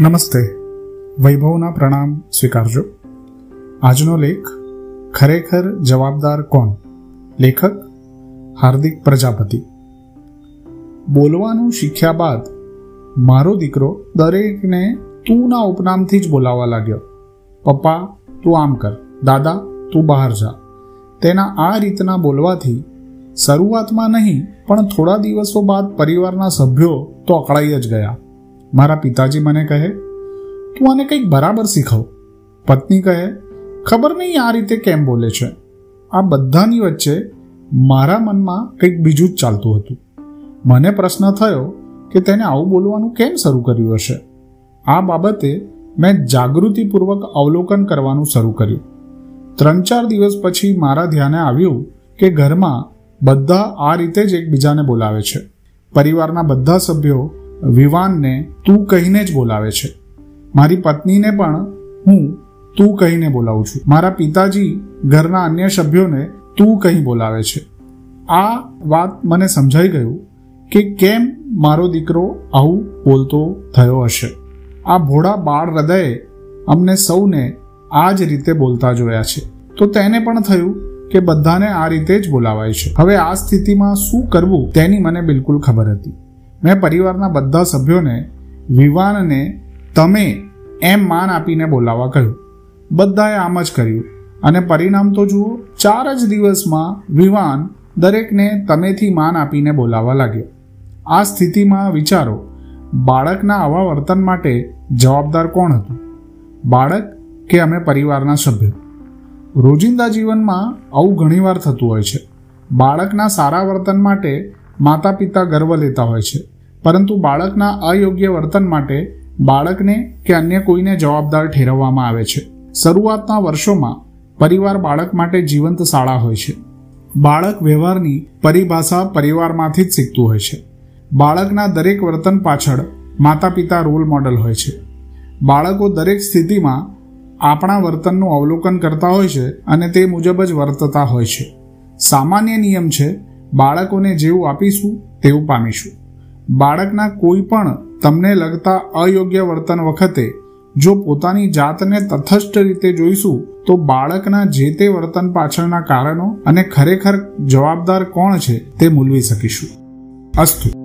નમસ્તે. વૈભવના પ્રણામ સ્વીકારજો. આજનો લેખ ખરેખર જવાબદાર કોણ? લેખક હાર્દિક પ્રજાપતિ. બોલવાનું શીખ્યા બાદ મારો દીકરો દરેકને તુંના ઉપનામથી જ બોલાવા લાગ્યો. પપ્પા, તું આમ કર. દાદા, તું બહાર જા. તેના આ રીતના બોલવાથી શરૂઆતમાં નહીં, પણ થોડા દિવસો બાદ પરિવારના સભ્યો તો અકળાઈ જ ગયા. મારા પિતાજી મને કહે, તું આને કંઈક બરાબર શીખવ. પત્ની કહે, ખબર નહીં આ રીતે કેમ બોલે છે? આ બધાની વચ્ચે મારા મનમાં કંઈક બીજું જ ચાલતું હતું. મને પ્રશ્ન થયો કે તેને આવું બોલવાનું કેમ શરૂ કર્યું હશે? આ બાબતે મેં જાગૃતિપૂર્વક અવલોકન કરવાનું શરૂ કર્યું. ત્રણ ચાર દિવસ પછી મારા ધ્યાને આવ્યું કે ઘરમાં બધા આ રીતે જ એકબીજાને બોલાવે છે. પરિવારના બધા સભ્યો વિવાનને તું કહીને જ બોલાવે છે. મારી પત્નીને પણ હું તું કહીને બોલાવું છું. મારા પિતાજી ઘરના અન્ય સભ્યોને તું કહી બોલાવે છે. આ વાત મને સમજાઈ ગયું કે કેમ મારો દીકરો આવું બોલતો થયો હશે. આ ભોળા બાળ હૃદયે અમને સૌને આ જ રીતે બોલતા જોયા છે. તો તેને પણ થયું કે બધાને આ રીતે જ બોલાવાય છે. હવે આ સ્થિતિમાં શું કરવું તેની મને બિલકુલ ખબર હતી. મેં પરિવારના બધા સભ્યોને, વિવાનને તમે એમ માન આપીને બોલાવવા કહ્યું. બધાએ આમ જ કર્યું. અને પરિણામ તો જુઓ, ચાર જ દિવસમાં વિવાન દરેકને તમેથી માન આપીને બોલાવવા લાગ્યો. આ સ્થિતિમાં વિચારો, બાળકના આવા વર્તન માટે જવાબદાર કોણ હતું? બાળક કે અમે પરિવારના સભ્યો? રોજિંદા જીવનમાં આવું ઘણીવાર થતું હોય છે. બાળકના સારા વર્તન માટે માતા પિતા ગર્વ લેતા હોય છે. પરંતુ બાળકના અયોગ્ય વર્તન માટે બાળકને કે અન્ય કોઈને જવાબદાર ઠેરવવામાં આવે છે. શરૂઆતના વર્ષોમાં પરિવાર બાળક માટે જીવંત શાળા હોય છે. બાળક વ્યવહારની પરિભાષા પરિવારમાંથી જ શીખતું હોય છે. બાળકના દરેક વર્તન પાછળ માતા પિતા રોલ મોડલ હોય છે. બાળકો દરેક સ્થિતિમાં આપણા વર્તનનું અવલોકન કરતા હોય છે અને તે મુજબ જ વર્તતા હોય છે. સામાન્ય નિયમ છે બાળકોને જેવું આપીશું તેવું પામીશું. બાળકના કોઈ પણ તમને લગતા અયોગ્ય વર્તન વખતે જો પોતાની જાતને તથસ્થ રીતે જોઈશું, તો બાળકના જે તે વર્તન પાછળના કારણો અને ખરેખર જવાબદાર કોણ છે તે મૂલવી શકીશું. અસ્તુ.